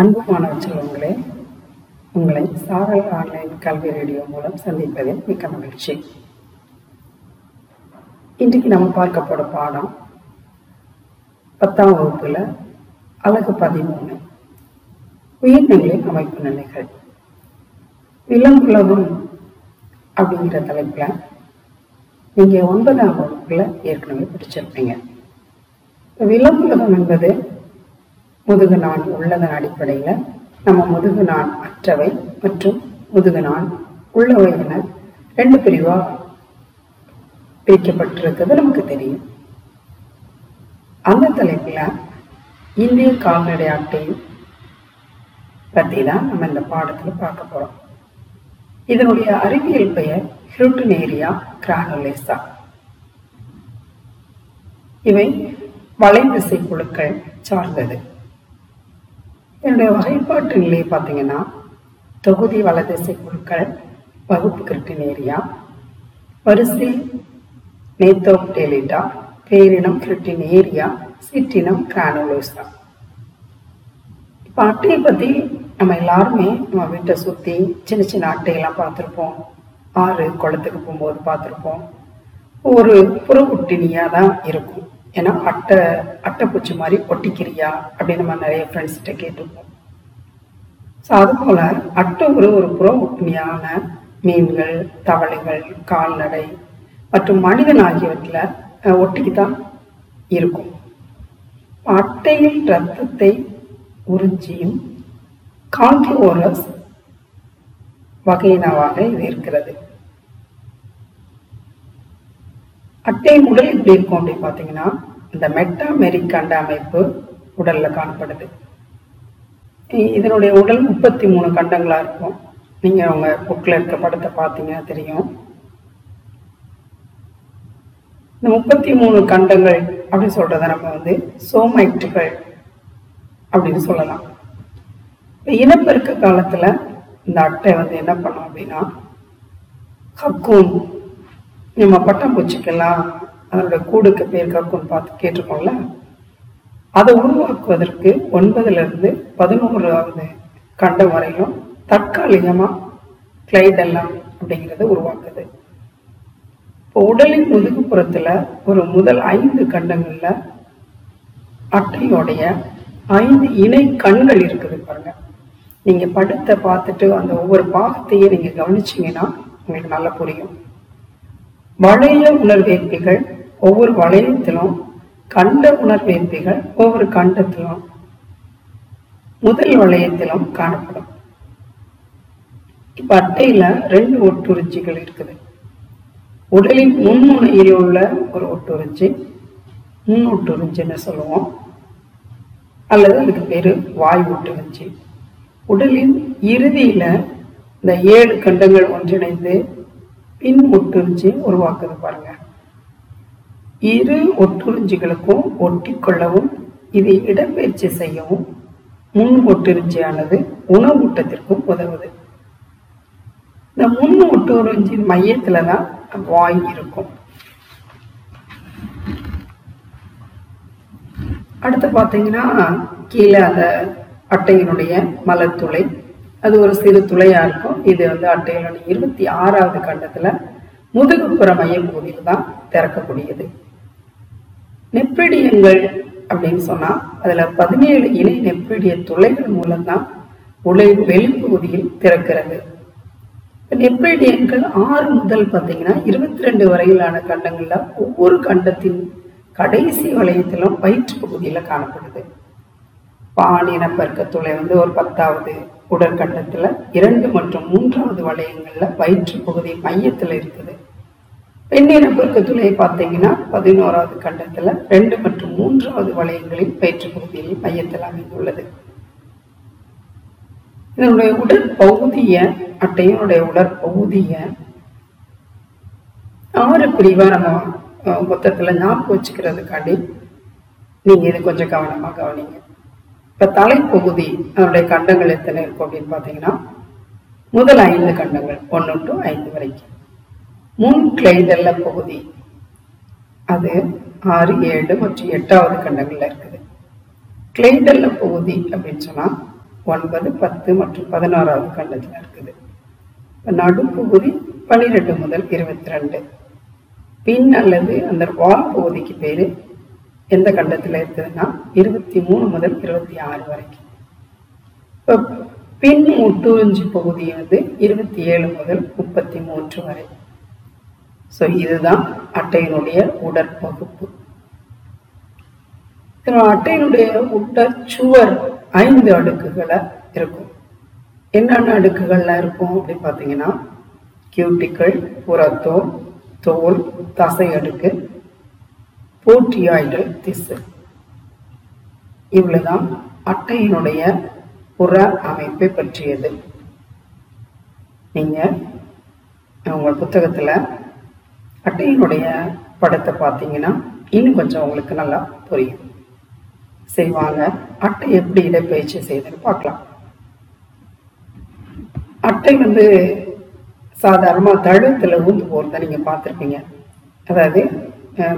அன்பு மாணவ செல்வங்களே உங்களை சாரல் ஆன்லைன் கல்வி ரேடியோ மூலம் சந்திப்பதில் மிக்க மகிழ்ச்சி. இன்றைக்கு நம்ம பார்க்க பாடம் பத்தாம் வகுப்புல அழகு பதிமூணு உயிர்நிலை அமைப்பு நிலைகள். விலங்குலகம் அப்படிங்கிற தலைப்புல நீங்க ஒன்பதாம் வகுப்புல ஏற்கனவே படிச்சிருப்பீங்க. விலங்குலகம் என்பது முதுகு நாண் உள்ளதன் அடிப்படையில் நம்ம முதுகு நாண் அற்றவை மற்றும் முதுகு நாண் உள்ளவை என ரெண்டு பிரிவா பிரிக்கப்பட்டிருக்கிறது நமக்கு தெரியும். அந்த தலைப்பில் இந்திய கால்நடை அட்டை பற்றி தான் நம்ம இந்த பாடத்தில் பார்க்க போறோம். இதனுடைய அறிவியல் பெயர் ஹிருட்டினேரியா கிரானுலேசா. இவை வளைந்திசை குழுக்கள் சார்ந்தது. என்னுடைய வகைப்பாட்டு நிலையை பார்த்தீங்கன்னா தொகுதி வலதிசை குழுக்கள் வகுப்பு கிருட்டினேரியா வரிசை நேத்தோப்டேலிட்டா பேரினம் கிரிட்டினேரியா சிற்றினம் கிரானுலோசா. இப்போ அட்டையை பற்றி நம்ம எல்லாருமே நம்ம வீட்டை சுற்றி சின்ன சின்ன அட்டையெல்லாம் பார்த்துருப்போம். ஆறு குளத்துக்கு போகும்போது பார்த்துருப்போம். ஒரு புறகுட்டினியாக தான் இருக்கும். ஏன்னா அட்டை அட்டைப்பூச்சி மாதிரி ஒட்டிக்கிறியா அப்படின்னு நம்ம நிறைய ஃப்ரெண்ட்ஸ்கிட்ட கேட்டிருப்போம். ஸோ அதுபோல் அட்டை ஒரு ஒரு புற ஒட்டுமையான மீன்கள் தவளைகள் கால்நடை மற்றும் மனிதன் ஆகியவற்றில் ஒட்டிக்கித்தான் இருக்கும். அட்டையில் ரத்தத்தை உறிஞ்சியும் கான்ட்ரோரஸ் வகையினவாக இது இருக்கிறது. அட்டை உடல் எப்படி இருக்கும் அப்படின்னு பார்த்தீங்கன்னா இந்த மெட்டா கண்ட அமைப்பு உடலில் காணப்படுது. இதனுடைய உடல் முப்பத்தி மூணு கண்டங்களாக இருக்கும். நீங்கள் அவங்க புக்கில் இருக்க படத்தை பார்த்தீங்கன்னா தெரியும். இந்த முப்பத்தி மூணு கண்டங்கள் அப்படின்னு சொல்கிறத நம்ம வந்து சோமைட்டுகள் அப்படின்னு சொல்லலாம். இனப்பெருக்க காலத்தில் இந்த அட்டை வந்து என்ன பண்ணும் அப்படின்னா ஹக்கூன் நம்ம பட்டாம்பூச்சிக்கெல்லாம் அதோட கூடுக்கு பேர் கக்குன்னு பார்த்து கேட்டிருக்கோம்ல? அதை உருவாக்குவதற்கு ஒன்பதுலேருந்து பதினோராவது கண்டம் வரையிலும் தற்காலிகமாக கிளைடெல்லாம் அப்படிங்கிறத உருவாக்குது. இப்போ உடலின் முதுகுப்புறத்தில் ஒரு முதல் ஐந்து கண்டங்களில் அட்டையோடைய ஐந்து இணை கண்கள் இருக்குது பாருங்க. நீங்கள் படத்தை பார்த்துட்டு அந்த ஒவ்வொரு பாகத்தையும் நீங்கள் கவனிச்சீங்கன்னா உங்களுக்கு நல்லா புரியும். வளைய உணர்வேற்பிகள் ஒவ்வொரு வளையத்திலும் கண்ட உணர்வேற்பிகள் ஒவ்வொரு கண்டத்திலும் முதல் வளையத்திலும் காணப்படும். இப்ப அட்டையில ரெண்டு ஒட்டுறிச்சிகள் இருக்குது. உடலின் முன்முனையில் உள்ள ஒரு ஒட்டுறிச்சி முன் ஒட்டுறிச்சின்னு சொல்லுவோம். அல்லது அதுக்கு பேரு வாய் ஒட்டுறிச்சி. உடலின் இறுதியில இந்த ஏழு கண்டங்கள் ஒன்றிணைந்து பின் ஒட்டுறிஞ்சி உருவாக்குது பாருங்க. இரு ஒட்டுறிஞ்சிகளுக்கும் ஒட்டிக்கொள்ளவும் இதை இடப்பெயர்ச்சி செய்யவும் முன் ஒட்டுறிஞ்சியானது உணவூட்டத்திற்கும் உதவுது. இந்த முன் ஒட்டுறிஞ்சின் மையத்துல தான் வாய் இருக்கும். அடுத்து பார்த்தீங்கன்னா கீழே அந்த அட்டையினுடைய மலத்துளை அது ஒரு சிறு துளையா இருக்கும். இது வந்து அட்டையிலுடைய இருபத்தி ஆறாவது கண்டத்துல முதுகுப்புற மையப்பகுதியில் தான் திறக்கக்கூடியது. நெப்பிடியங்கள் அப்படின்னு சொன்னா அதுல பதினேழு இணை நெப்பிடிய துளைகள் மூலம்தான் உலை வெளிப்பகுதியில் திறக்கிறது. நெப்பிடியன்கள் ஆறு முதல் பார்த்தீங்கன்னா இருபத்தி ரெண்டு வரையிலான கண்டங்கள்ல ஒவ்வொரு கண்டத்தின் கடைசி வளையத்திலும் வயிற்று பகுதியில காணப்படுது. பான் இனப்பெருக்க துளை வந்து ஒரு பத்தாவது உடற்கண்டத்துல இரண்டு மற்றும் மூன்றாவது வளையங்கள்ல வயிற்று பகுதி மையத்தில் இருக்குது. பெண்ணின இனப்பெருக்க துளை பார்த்தீங்கன்னா பதினோராவது கண்டத்துல ரெண்டு மற்றும் மூன்றாவது வளையங்களின் பயிற்று பகுதியில் மையத்தில் அமைந்துள்ளது. இதனுடைய உடற்பகுதிய அட்டையினுடைய உடற்பகுதிய ஆறு பிரிவா நம்ம மொத்தத்துல ஞாபகம் வச்சுக்கிறதுக்காண்டி நீங்க இது கொஞ்சம் கவனமாக கவனிங்க. இப்ப தலைப்பகுதி அதனுடைய கண்டங்கள் எத்தனை இருக்கும் அப்படின்னு பாத்தீங்கன்னா முதல் ஐந்து கண்டங்கள் ஒன்று டு ஐந்து வரைக்கும். முன் கிளைதல்ல பகுதி அது ஆறு ஏழு மற்றும் எட்டாவது கண்டங்கள்ல இருக்குது. கிளைடல்ல பகுதி அப்படின்னு சொன்னா ஒன்பது பத்து மற்றும் பதினாறாவது கண்டத்தில் இருக்குது. இப்ப நடுப்பகுதி பன்னிரெண்டு முதல் இருபத்தி ரெண்டு. பின் அல்லது அந்த வால் பகுதிக்கு பேரு எந்த கண்டத்தில் இருக்குதுன்னா இருபத்தி மூணு முதல் இருபத்தி ஆறு வரைக்கும். இப்போ பின் முட்டுறிஞ்சி பகுதி வந்து இருபத்தி ஏழு முதல் முப்பத்தி மூன்று வரை. ஸோ இதுதான் அட்டையினுடைய உடற்பகுப்பு. அட்டையினுடைய அட்டையினுடைய உடற்சுவர் ஐந்து அடுக்குகளை இருக்கும். என்னென்ன அடுக்குகள்லாம் இருக்கும் அப்படின்னு பார்த்தீங்கன்னா கியூட்டிக்கள் புறத்தோல் தோல் தசை அடுக்கு போட்டியாய்டல் திசு. இவ்வளவுதான் அட்டையினுடைய புற அமைப்பை பற்றியது. நீங்க உங்கள் புத்தகத்துல அட்டையினுடைய படத்தை பார்த்தீங்கன்னா இன்னும் கொஞ்சம் உங்களுக்கு நல்லா புரியும். சரி வாங்க அட்டை எப்படி இடப்பயிற்சி செய்யுதுன்னு பார்க்கலாம். அட்டை வந்து சாதாரணமாக தழுத்தில் ஊந்து போகிறத நீங்கள் பார்த்துருப்பீங்க. அதாவது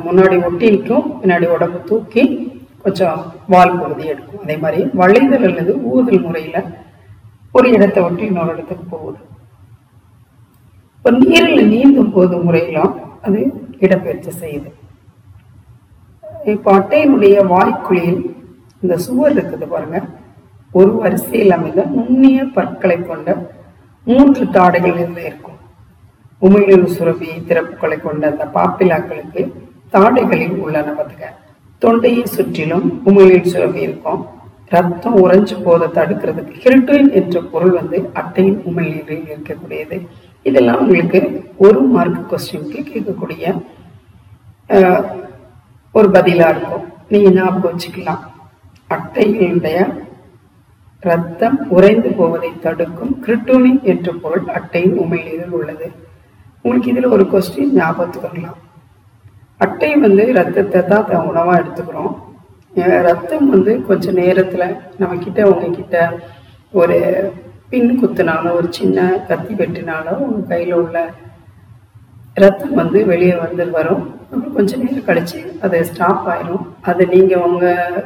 முன்னாடி ஒட்டி நிற்கும் பின்னாடி உடம்பு தூக்கி கொஞ்சம் வால் பகுதி எடுக்கும். அதே மாதிரி வளைதல் அல்லது ஊதல் முறையில் ஒரு இடத்தை ஒட்டி இன்னொரு இடத்துக்கு போகுது. இப்போ நீரில் நீந்தும் போது முறையிலும் அது இடப்பெயர்ச்சி செய்யுது. இப்போ அட்டையினுடைய வாய்க்குழியில் இந்த சுவர் இருக்குது பாருங்க. ஒரு வரிசையில் அமைந்த நுண்ணிய பற்களை கொண்ட மூன்று தாடைகள் இதில் இருக்கும். உமிழ்நீர் சுரபி திறப்புகளை கொண்ட அந்த பாப்பிலாக்களுக்கு தாடைகளில் உள்ளன பார்த்துக்க தொண்டையை சுற்றிலும் உமிழ்நீர் சுரப்பி இருக்கும். ரத்தம் உறைஞ்சு போத தடுக்கிறதுக்கு ஹில்டோயின் என்ற பொருள் வந்து அட்டையின் உமிழ்நீரில் இருக்கக்கூடியது. இதெல்லாம் உங்களுக்கு ஒரு மார்க் கொஸ்டினுக்கு கேட்கக்கூடிய அஹ், ஒரு பதிலா இருக்கும். நீங்க ஞாபகம் வச்சுக்கலாம். அட்டைகளுடைய ரத்தம் உறைந்து போவதை தடுக்கும் கிரிட்டோனின் என்ற பொருள் அட்டையின் உமிழ்நீரில் உள்ளது. உங்களுக்கு இதுல ஒரு கொஸ்டின் ஞாபகத்துக்கு வரலாம். அட்டை வந்து ரத்தத்தை தான் த- உணவாக எடுத்துக்கிறோம். ரத்தம் வந்து கொஞ்சம் நேரத்தில் நம்மக்கிட்ட உங்ககிட்ட ஒரு பின் குத்துனாலோ ஒரு சின்ன கத்தி வெட்டினாலோ உங்கள் கையில் உள்ள ரத்தம் வந்து வெளியே வந்து வரும். அப்புறம் கொஞ்சம் நேரம் கழிச்சு அது ஸ்டாப் ஆயிரும். அதை நீங்கள் உங்கள்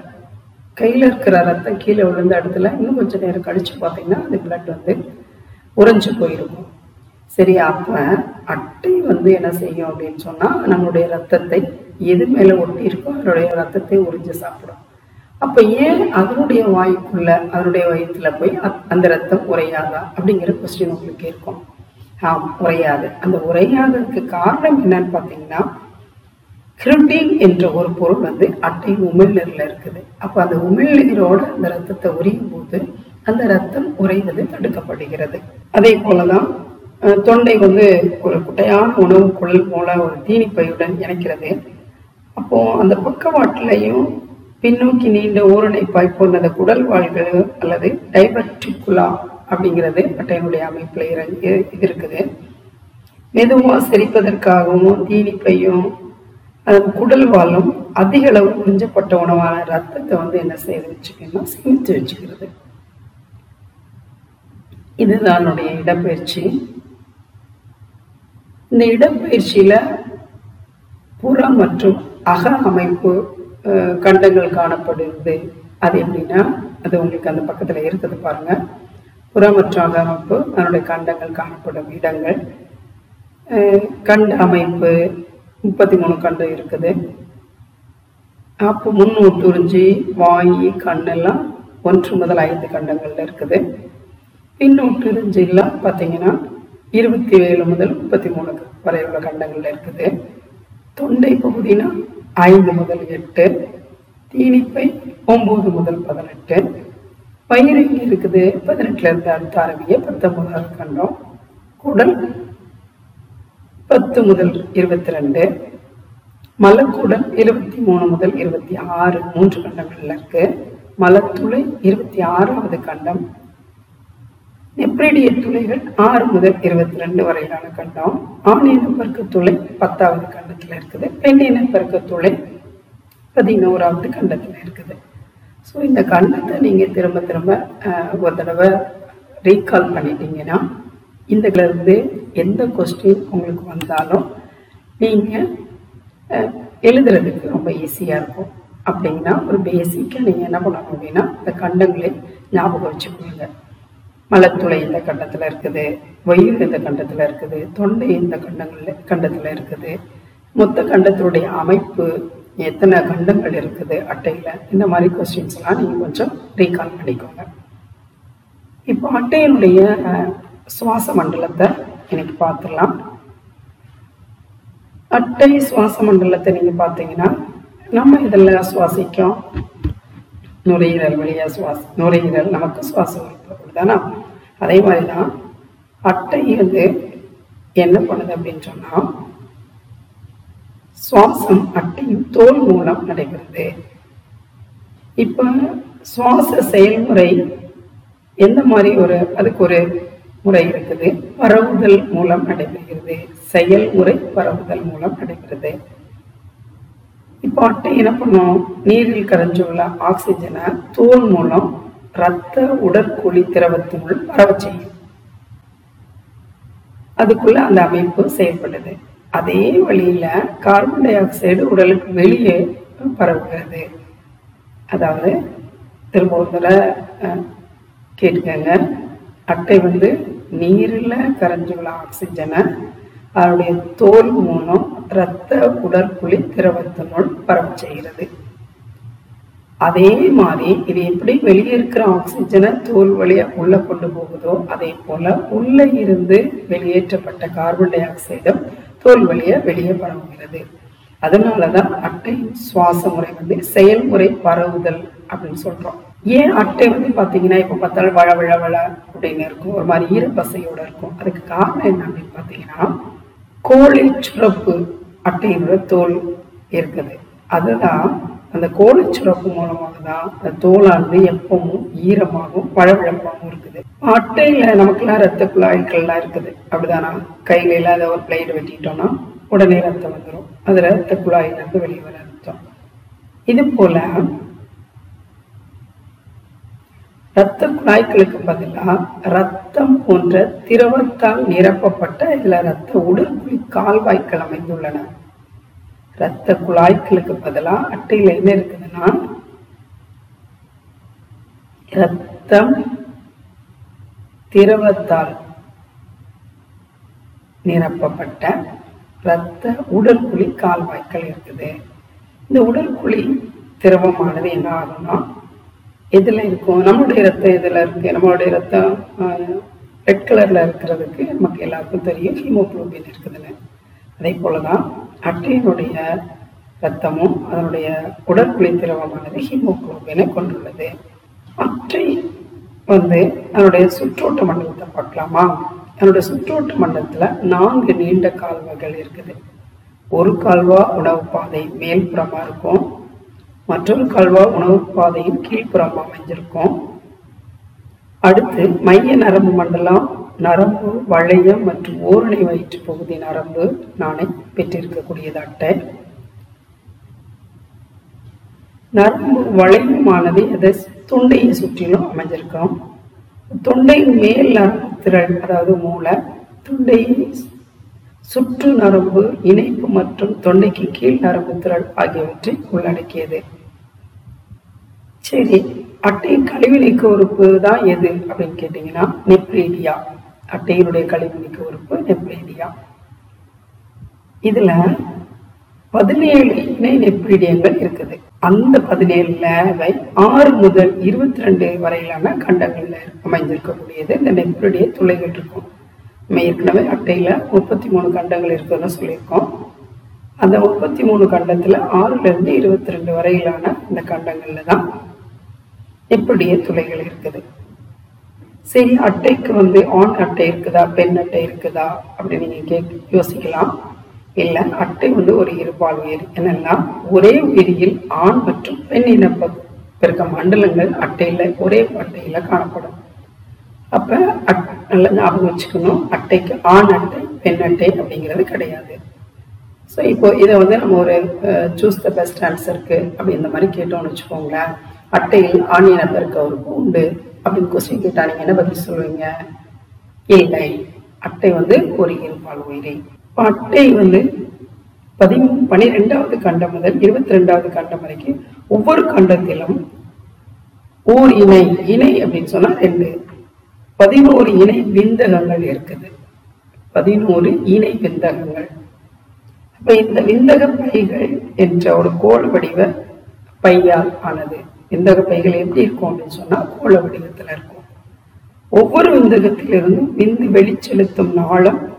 கையில் இருக்கிற ரத்தம் கீழே விழுந்த இடத்துல இன்னும் கொஞ்சம் நேரம் கழிச்சு பார்த்தீங்கன்னா அந்த பிளட் வந்து உறைஞ்சு போயிருக்கும். சரி அப்போ அட்டை வந்து என்ன செய்யும் அப்படின்னு சொன்னா நம்மளுடைய ரத்தத்தை எது மேல ஒட்டி இருக்கோ அதனுடைய ரத்தத்தை உறிஞ்சு சாப்பிடும். அப்போ ஏன் அதனுடைய வாய்க்குள்ள அதனுடைய வயிற்றுல போய் அ- அந்த ரத்தம் உறையாதா அப்படிங்கிற கொஸ்டின் உங்களுக்கு இருக்கும். ஆம் உறையாது. அந்த உரையாததுக்கு காரணம் என்னன்னு பார்த்தீங்கன்னா கிருட்டின் என்ற ஒரு பொருள் வந்து அட்டை உமிழ்நீர்ல இருக்குது. அப்போ அந்த உமிழ்நீரோட அந்த ரத்தத்தை உரியும் போது அந்த ரத்தம் உறைவது தடுக்கப்படுகிறது. அதே போலதான் தொண்டை வந்து ஒரு குட்டையான உணவு குழல் போல ஒரு தீனிப்பையுடன் இணைக்கிறது. அப்போ அந்த பக்கவாட்டிலையும் பின்னோக்கி நீண்ட ஊரணைப்பாய் போன்ற அந்த குடல் வாள்கள் அல்லது டைபர்டிகுலா அப்படிங்கிறது அட்டையினுடைய அமைப்புல இறங்கி இது இருக்குது. மெதுவா செரிப்பதற்காகவும் தீனிப்பையும் குடல் வாலும் அதிக அளவு உறிஞ்சப்பட்ட உணவான ரத்தத்தை வந்து என்ன செய்து வச்சுக்கணும்னா சேமித்து வச்சுக்கிறது. இதுதான் என்னுடைய இடப்பெயர்ச்சி. இந்த இடப்பெயர்ச்சியில புற மற்றும் அக அமைப்பு கண்டங்கள் காணப்படுது. அது எப்படின்னா அது உங்களுக்கு அந்த பக்கத்துல இருக்குது பாருங்க. புற மற்றும் அக அமைப்பு அதனுடைய கண்டங்கள் காணப்படும் இடங்கள். கண்ட அமைப்பு முப்பத்தி மூணு கண்டு இருக்குது. அப்போ முன்னூட்டுறிஞ்சி வாய் கண்ணெல்லாம் ஒன்று முதல் ஐந்து கண்டங்கள்ல இருக்குது. பின்னூட்டுறிஞ்சிலாம் பார்த்தீங்கன்னா இருபத்தி ஏழு முதல் முப்பத்தி மூணு வரை உள்ள கண்டங்கள்ல இருக்குது. தொண்டை பகுதினா ஐந்து முதல் எட்டு தீனிப்பை ஒன்பது முதல் பதினெட்டு வயிறு இருக்குது. பதினெட்டுல இருந்து அடுத்த ஆரம்பிய பத்தொன்பதாவது கண்டம். குடல் பத்து முதல் இருபத்தி ரெண்டு மலக்குடல் இருபத்தி மூணு முதல் இருபத்தி ஆறு மூன்று கண்டங்கள்ல இருக்கு. மலத்துளை இருபத்தி ஆறாவது கண்டம். நெப்ரிடிய துளைகள் ஆறு முதல் இருபத்தி ரெண்டு வரையிலான கண்டம். ஆண் இனப்பெருக்க துளை பத்தாவது கண்டத்துல இருக்குது. பெண் இனப்பெருக்க துளை பதினோராவது கண்டத்துல இருக்குது. ஸோ இந்த கண்டத்தை நீங்க திரும்ப திரும்ப ஒரு தடவை ரீகால் பண்ணிட்டீங்கன்னா இந்த இருந்து எந்த கொஸ்டின் உங்களுக்கு வந்தாலும் நீங்க எழுதுறதுக்கு ரொம்ப ஈஸியா இருக்கும். அப்படின்னா ஒரு பேசிக்காக நீங்கள் என்ன பண்ணணும் அப்படின்னா இந்த கண்டங்களை ஞாபகம் வச்சுக்கோங்க. மலத்துளை இந்த கண்டத்துல இருக்குது வயிறு இந்த கண்டத்துல இருக்குது தொண்டை இந்த கண்டங்கள்ல கண்டத்துல இருக்குது. மொத்த கண்டத்தினுடைய அமைப்பு எத்தனை கண்டங்கள் இருக்குது அட்டையில? இந்த மாதிரி கொஸ்டின்ஸ் எல்லாம் நீங்க கொஞ்சம் ரீகால் பண்ணிக்கோங்க. இப்போ அட்டையினுடைய சுவாச மண்டலத்தை இன்னைக்கு பார்த்துடலாம். அட்டை சுவாச மண்டலத்தை நீங்க பார்த்தீங்கன்னா நம்ம இதில் சுவாசிக்கும். நுரையீரல் வழியா சுவாச நுரையீரல் நமக்கு சுவாசம் தானே அதே மாதிரி தான் அட்டை வந்து என்ன பண்ணுது அப்படின்னு சொன்னா சுவாசம் அட்டையும் தோல் மூலம் நடைபெறுது இப்ப சுவாச செயல்முறை எந்த மாதிரி ஒரு அதுக்கு ஒரு முறை இருக்குது. பரவுதல் மூலம் நடைபெறுகிறது செயல்முறை பரவுதல் மூலம் நடைபெறுது இப்போ அட்டை என்ன பண்ணும்? நீரில் கரைஞ்சுள்ள ஆக்சிஜனை தோல் மூலம் இரத்த உடற்குழி திரவத்தினுள் பரவ செய்யும். அதுக்குள்ள அந்த அமைப்பு செயல்படுது. அதே வழியில கார்பன் டை ஆக்சைடு உடலுக்கு வெளியே பரவுகிறது. அதாவது திரும்ப ஒரு தடவை கேட்டுக்கங்க. அட்டை வந்து நீரில் கரைஞ்சுள்ள ஆக்சிஜனை அதனுடைய தோல் மூலம் இரத்த உடற்குழி திரவத்தினுள் பரவ செய்கிறது. அதே மாதிரி இது எப்படி வெளியே இருக்கிற ஆக்சிஜனை தோல் வழியா உள்ள கொண்டு போகுதோ அதே போல உள்ள இருந்து வெளியேற்றப்பட்ட கார்பன் டை ஆக்சைடும் தோல் வழியா வெளியே பரவுகிறது. அதனாலதான் அட்டை சுவாச முறை வந்து செயல்முறை பரவுதல் அப்படின்னு சொல்றோம். ஏன் அட்டை வந்து பாத்தீங்கன்னா இப்ப பார்த்தாலும் வள வள வள அப்படின்னு இருக்கும். ஒரு மாதிரி ஈரப்பசையோட இருக்கும். அதுக்கு காரணம் என்ன அப்படின்னு பாத்தீங்கன்னா கோழி சுரப்பு அட்டையினோட தோல் இருக்குது. அதுதான் அந்த கோடைச்சுரப்பு சுரப்பு மூலமாக தான் அந்த தோலானது எப்பவும் ஈரமாகவும் பழவிழப்பாகவும் இருக்குது. அட்டையில நமக்குலாம் ரத்த குழாய்கள்லாம் இருக்குது. அப்படிதானா? கையில இல்லாத ஒரு பிளேட் வெட்டிட்டோம்னா உடனே ரத்தம் வந்துடும் அது ரத்த குழாயிலிருந்து வெளியே வர ரத்தம் இது போல இரத்த குழாய்களுக்கு பதிலா ரத்தம் போன்ற திரவத்தால் நிரப்பப்பட்ட இதுல ரத்த உடற்குழி கால்வாய்க்கள் அமைந்துள்ளன. இரத்த குழாய்களுக்கு பதிலா அட்டையில என்ன இருக்குதுன்னா ரத்தம் திரவத்தால் நிரப்பப்பட்ட இரத்த உடற்குழி கால்வாய்க்கள் இருக்குது. இந்த உடற்குழி திரவமானது என்ன ஆகும்னா எதுல இருக்கும்? நம்மளுடைய ரத்தம் எதில் இருக்கு? நம்மளுடைய ரத்தம் ரெட் கலர்ல இருக்கிறதுக்கு நமக்கு எல்லாருக்கும் தெரியும் ஹீமோக்ளோபின் இருக்குதுன்னு. அதே போலதான் அட்டையினுடைய ரத்தமும் அதனுடைய உடற்குழி திரவமானது ஹீமோகுளோபினை கொண்டுள்ளது. அட்டை வந்து அதனுடைய சுற்றோட்ட மண்டலத்தை பார்க்கலாமா? அதனுடைய சுற்றோட்ட மண்டலத்துல நான்கு நீண்ட கால்வாய்கள் இருக்குது. ஒரு கால்வா உணவு பாதை மேல்புறமா இருக்கும். மற்றொரு கால்வா உணவு பாதையின் கீழ்ப்புறமா அமைஞ்சிருக்கும். அடுத்து மைய நரம்பு மண்டலம் நரம்பு வளையம் மற்றும் ஓரணை வயிற்று பகுதி நரம்பு நாணை பெற்றிருக்கக்கூடியது அட்டை நரம்பு வளையமானது அதை தொண்டையை சுற்றிலும் அமைஞ்சிருக்கும். தொண்டை மேல் நரம்பு திரள் அதாவது மூளை தொண்டை சுற்று நரம்பு இணைப்பு மற்றும் தொண்டைக்கு கீழ் நரம்பு திரள் ஆகியவற்றை உள்ளடக்கியது. சரி அட்டையின் கழிவு நீக்க உறுப்பு தான் எது அப்படின்னு கேட்டீங்கன்னா நெப்ரீடியா அட்டையினுடைய கழிவு உறுப்பு நெப்ரீடியா இதுல பதினேழு இணை நெப்ரீடியங்கள் இருக்குது. அந்த பதினேழுல அவை ஆறு முதல் இருபத்தி ரெண்டு வரையிலான கண்டங்கள்ல அமைந்திருக்கக்கூடியது இந்த நெப்ரீடிய துளைகள் இருக்கும். நம்ம ஏற்கனவே அட்டையில முப்பத்தி மூணு கண்டங்கள் இருக்குதுன்னு சொல்லியிருக்கோம். அந்த முப்பத்தி மூணு கண்டத்துல ஆறுல இருந்து இருபத்தி ரெண்டு வரையிலான இந்த கண்டங்கள்ல தான் எப்படியே துளைகள் இருக்குது. சரி அட்டைக்கு வந்து ஆண் அட்டை இருக்குதா பெண் அட்டை இருக்குதா அப்படின்னு நீங்க கே யோசிக்கலாம். இல்ல அட்டை வந்து ஒரு இருபால் உயிர் என்னெல்லாம் ஒரே உயிரியில் ஆண் மற்றும் பெண் இனப்ப பெருக்க மண்டலங்கள் அட்டையில ஒரே அட்டையில காணப்படும். அப்ப அட்- நல்லா ஞாபகம் வச்சுக்கணும். அட்டைக்கு ஆண் அட்டை பெண் அட்டை அப்படிங்கிறது கிடையாது. ஸோ இப்போ இதை வந்து நம்ம ஒரு சூஸ் த பெஸ்ட் ஆன்சருக்கு அப்படி இந்த மாதிரி கேட்டோம்னு வச்சுக்கோங்களேன். அட்டையில் ஆண் பெருக்க உறுப்பு உண்டு. அப்படின்னு கொஸ்டின் கேட்டா நீங்க என்ன பதில் சொல்லுவீங்க? இல்லை அட்டை வந்து ஒரு இருபால் உயிரை. அட்டை வந்து பதி பனிரெண்டாவது கண்டம் முதல் இருபத்தி ரெண்டாவது கண்டம் வரைக்கும் ஒவ்வொரு கண்டத்திலும் ஓர் இணை இணை அப்படின்னு சொன்னா ரெண்டு. பதினோரு இணை விந்தகங்கள் இருக்குது. பதினோரு இணை விந்தகங்கள். அப்ப இந்த விந்தக பைகள் என்ற ஒரு கோள் வடிவ பையால் ஆனது. விந்தக பைகள் எப்படி இருக்கும் அப்படின்னு சொன்னா கோள வடிவத்துல இருக்கும். ஒவ்வொரு விந்தகத்திலிருந்தும் விந்து வெளிச்செலுத்தும் நாளம்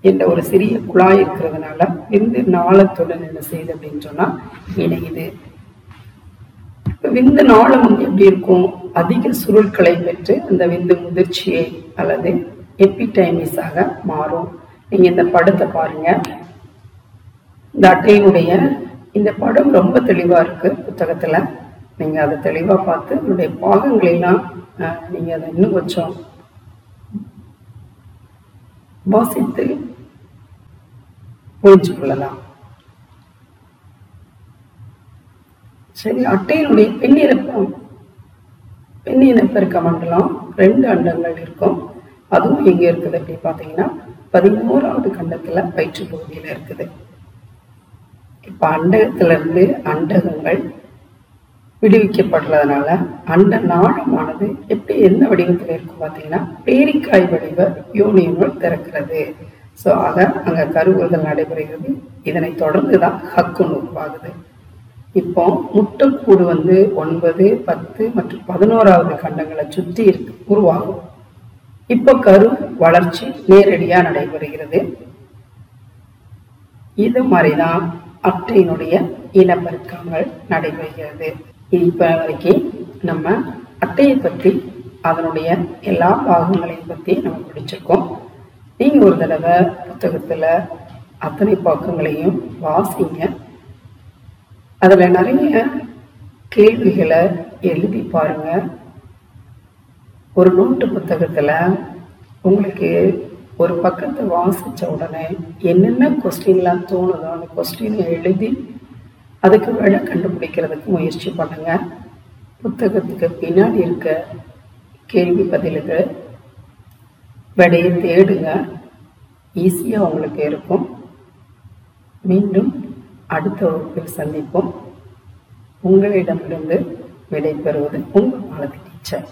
என்ற ஒரு சிறிய குழாய் இருக்கிறதுனால விந்து நாளத்துடன் என்ன செய்யுது அப்படின்னு சொன்னா இணையுது. விந்து நாளம் வந்து எப்படி இருக்கும்? அதிக சுருட்களை பெற்று அந்த விந்து முதிர்ச்சியை அல்லது எப்பிடைமிஸாக மாறும். நீங்க இந்த படத்தை பாருங்க. இந்த அட்டையினுடைய இந்த படம் ரொம்ப தெளிவா இருக்கு புத்தகத்துல. நீங்க அதை தெளிவா பார்த்து அதனுடைய பாகங்களெல்லாம் நீங்கள் அஹ், நீங்க அதை இன்னும் கொஞ்சம் வாசித்து புரிஞ்சு கொள்ளலாம். சரி அட்டையினுடைய பெண்ணிறப்பம் பெண்ணினப்பெருக்க மண்டலம் ரெண்டு அண்டங்கள் இருக்கும். அதுவும் எங்க இருக்குது அப்படின்னு பார்த்தீங்கன்னா பதிமூறாவது கண்டத்துல வயிற்று பகுதியில இருக்குது. இப்ப அண்டகத்துல இருந்து அண்டகங்கள் விடுவிக்கப்படுறதுனால அந்த நாணமானது எப்படி எந்த வடிவத்தில் இருக்கும் பார்த்தீங்கன்னா பேரிக்காய் வடிவ யூனியன்கள் திறக்கிறது. ஸோ ஆக அங்கே கருவுறுதல் நடைபெறுகிறது. இதனை தொடர்ந்து தான் ஹக்குன்னு உருவாகுது. இப்போ முட்டைக்கூடு வந்து ஒன்பது பத்து மற்றும் பதினோராவது கண்டங்களை சுற்றி இருக்கு உருவாகும். இப்போ கரு வளர்ச்சி நேரடியாக நடைபெறுகிறது. இது மாதிரிதான் அட்டையினுடைய இனப்பெருக்கங்கள் நடைபெறுகிறது. இப்ப வரைக்கும் நம்ம அட்டையை பற்றி அதனுடைய எல்லா பாகங்களையும் பற்றி நம்ம படிச்சிருக்கோம். நீங்க ஒரு தடவை புத்தகத்துல அத்தனை பக்கங்களையும் வாசிங்க. அதுல நிறைய கேள்விகளை எழுதி பாருங்க. ஒரு நோட்டு புத்தகத்துல உங்களுக்கு ஒரு பக்கத்தை வாசிச்ச உடனே என்னென்ன கொஸ்டின்லாம் தோணுதோ அந்த கொஸ்டினை எழுதி அதுக்கு வேலை கண்டுபிடிக்கிறதுக்கு முயற்சி பண்ணுங்க. புத்தகத்துக்கு பின்னாடி இருக்க கேள்வி பதிலுக்கு விடையை தேடுங்க. ஈஸியாக உங்களுக்கு இருக்கும். மீண்டும் அடுத்த வகுப்பில் சந்திப்போம். உங்களிடமிருந்து விடைபெறுவது உங்கள் மாலதி டீச்சர்.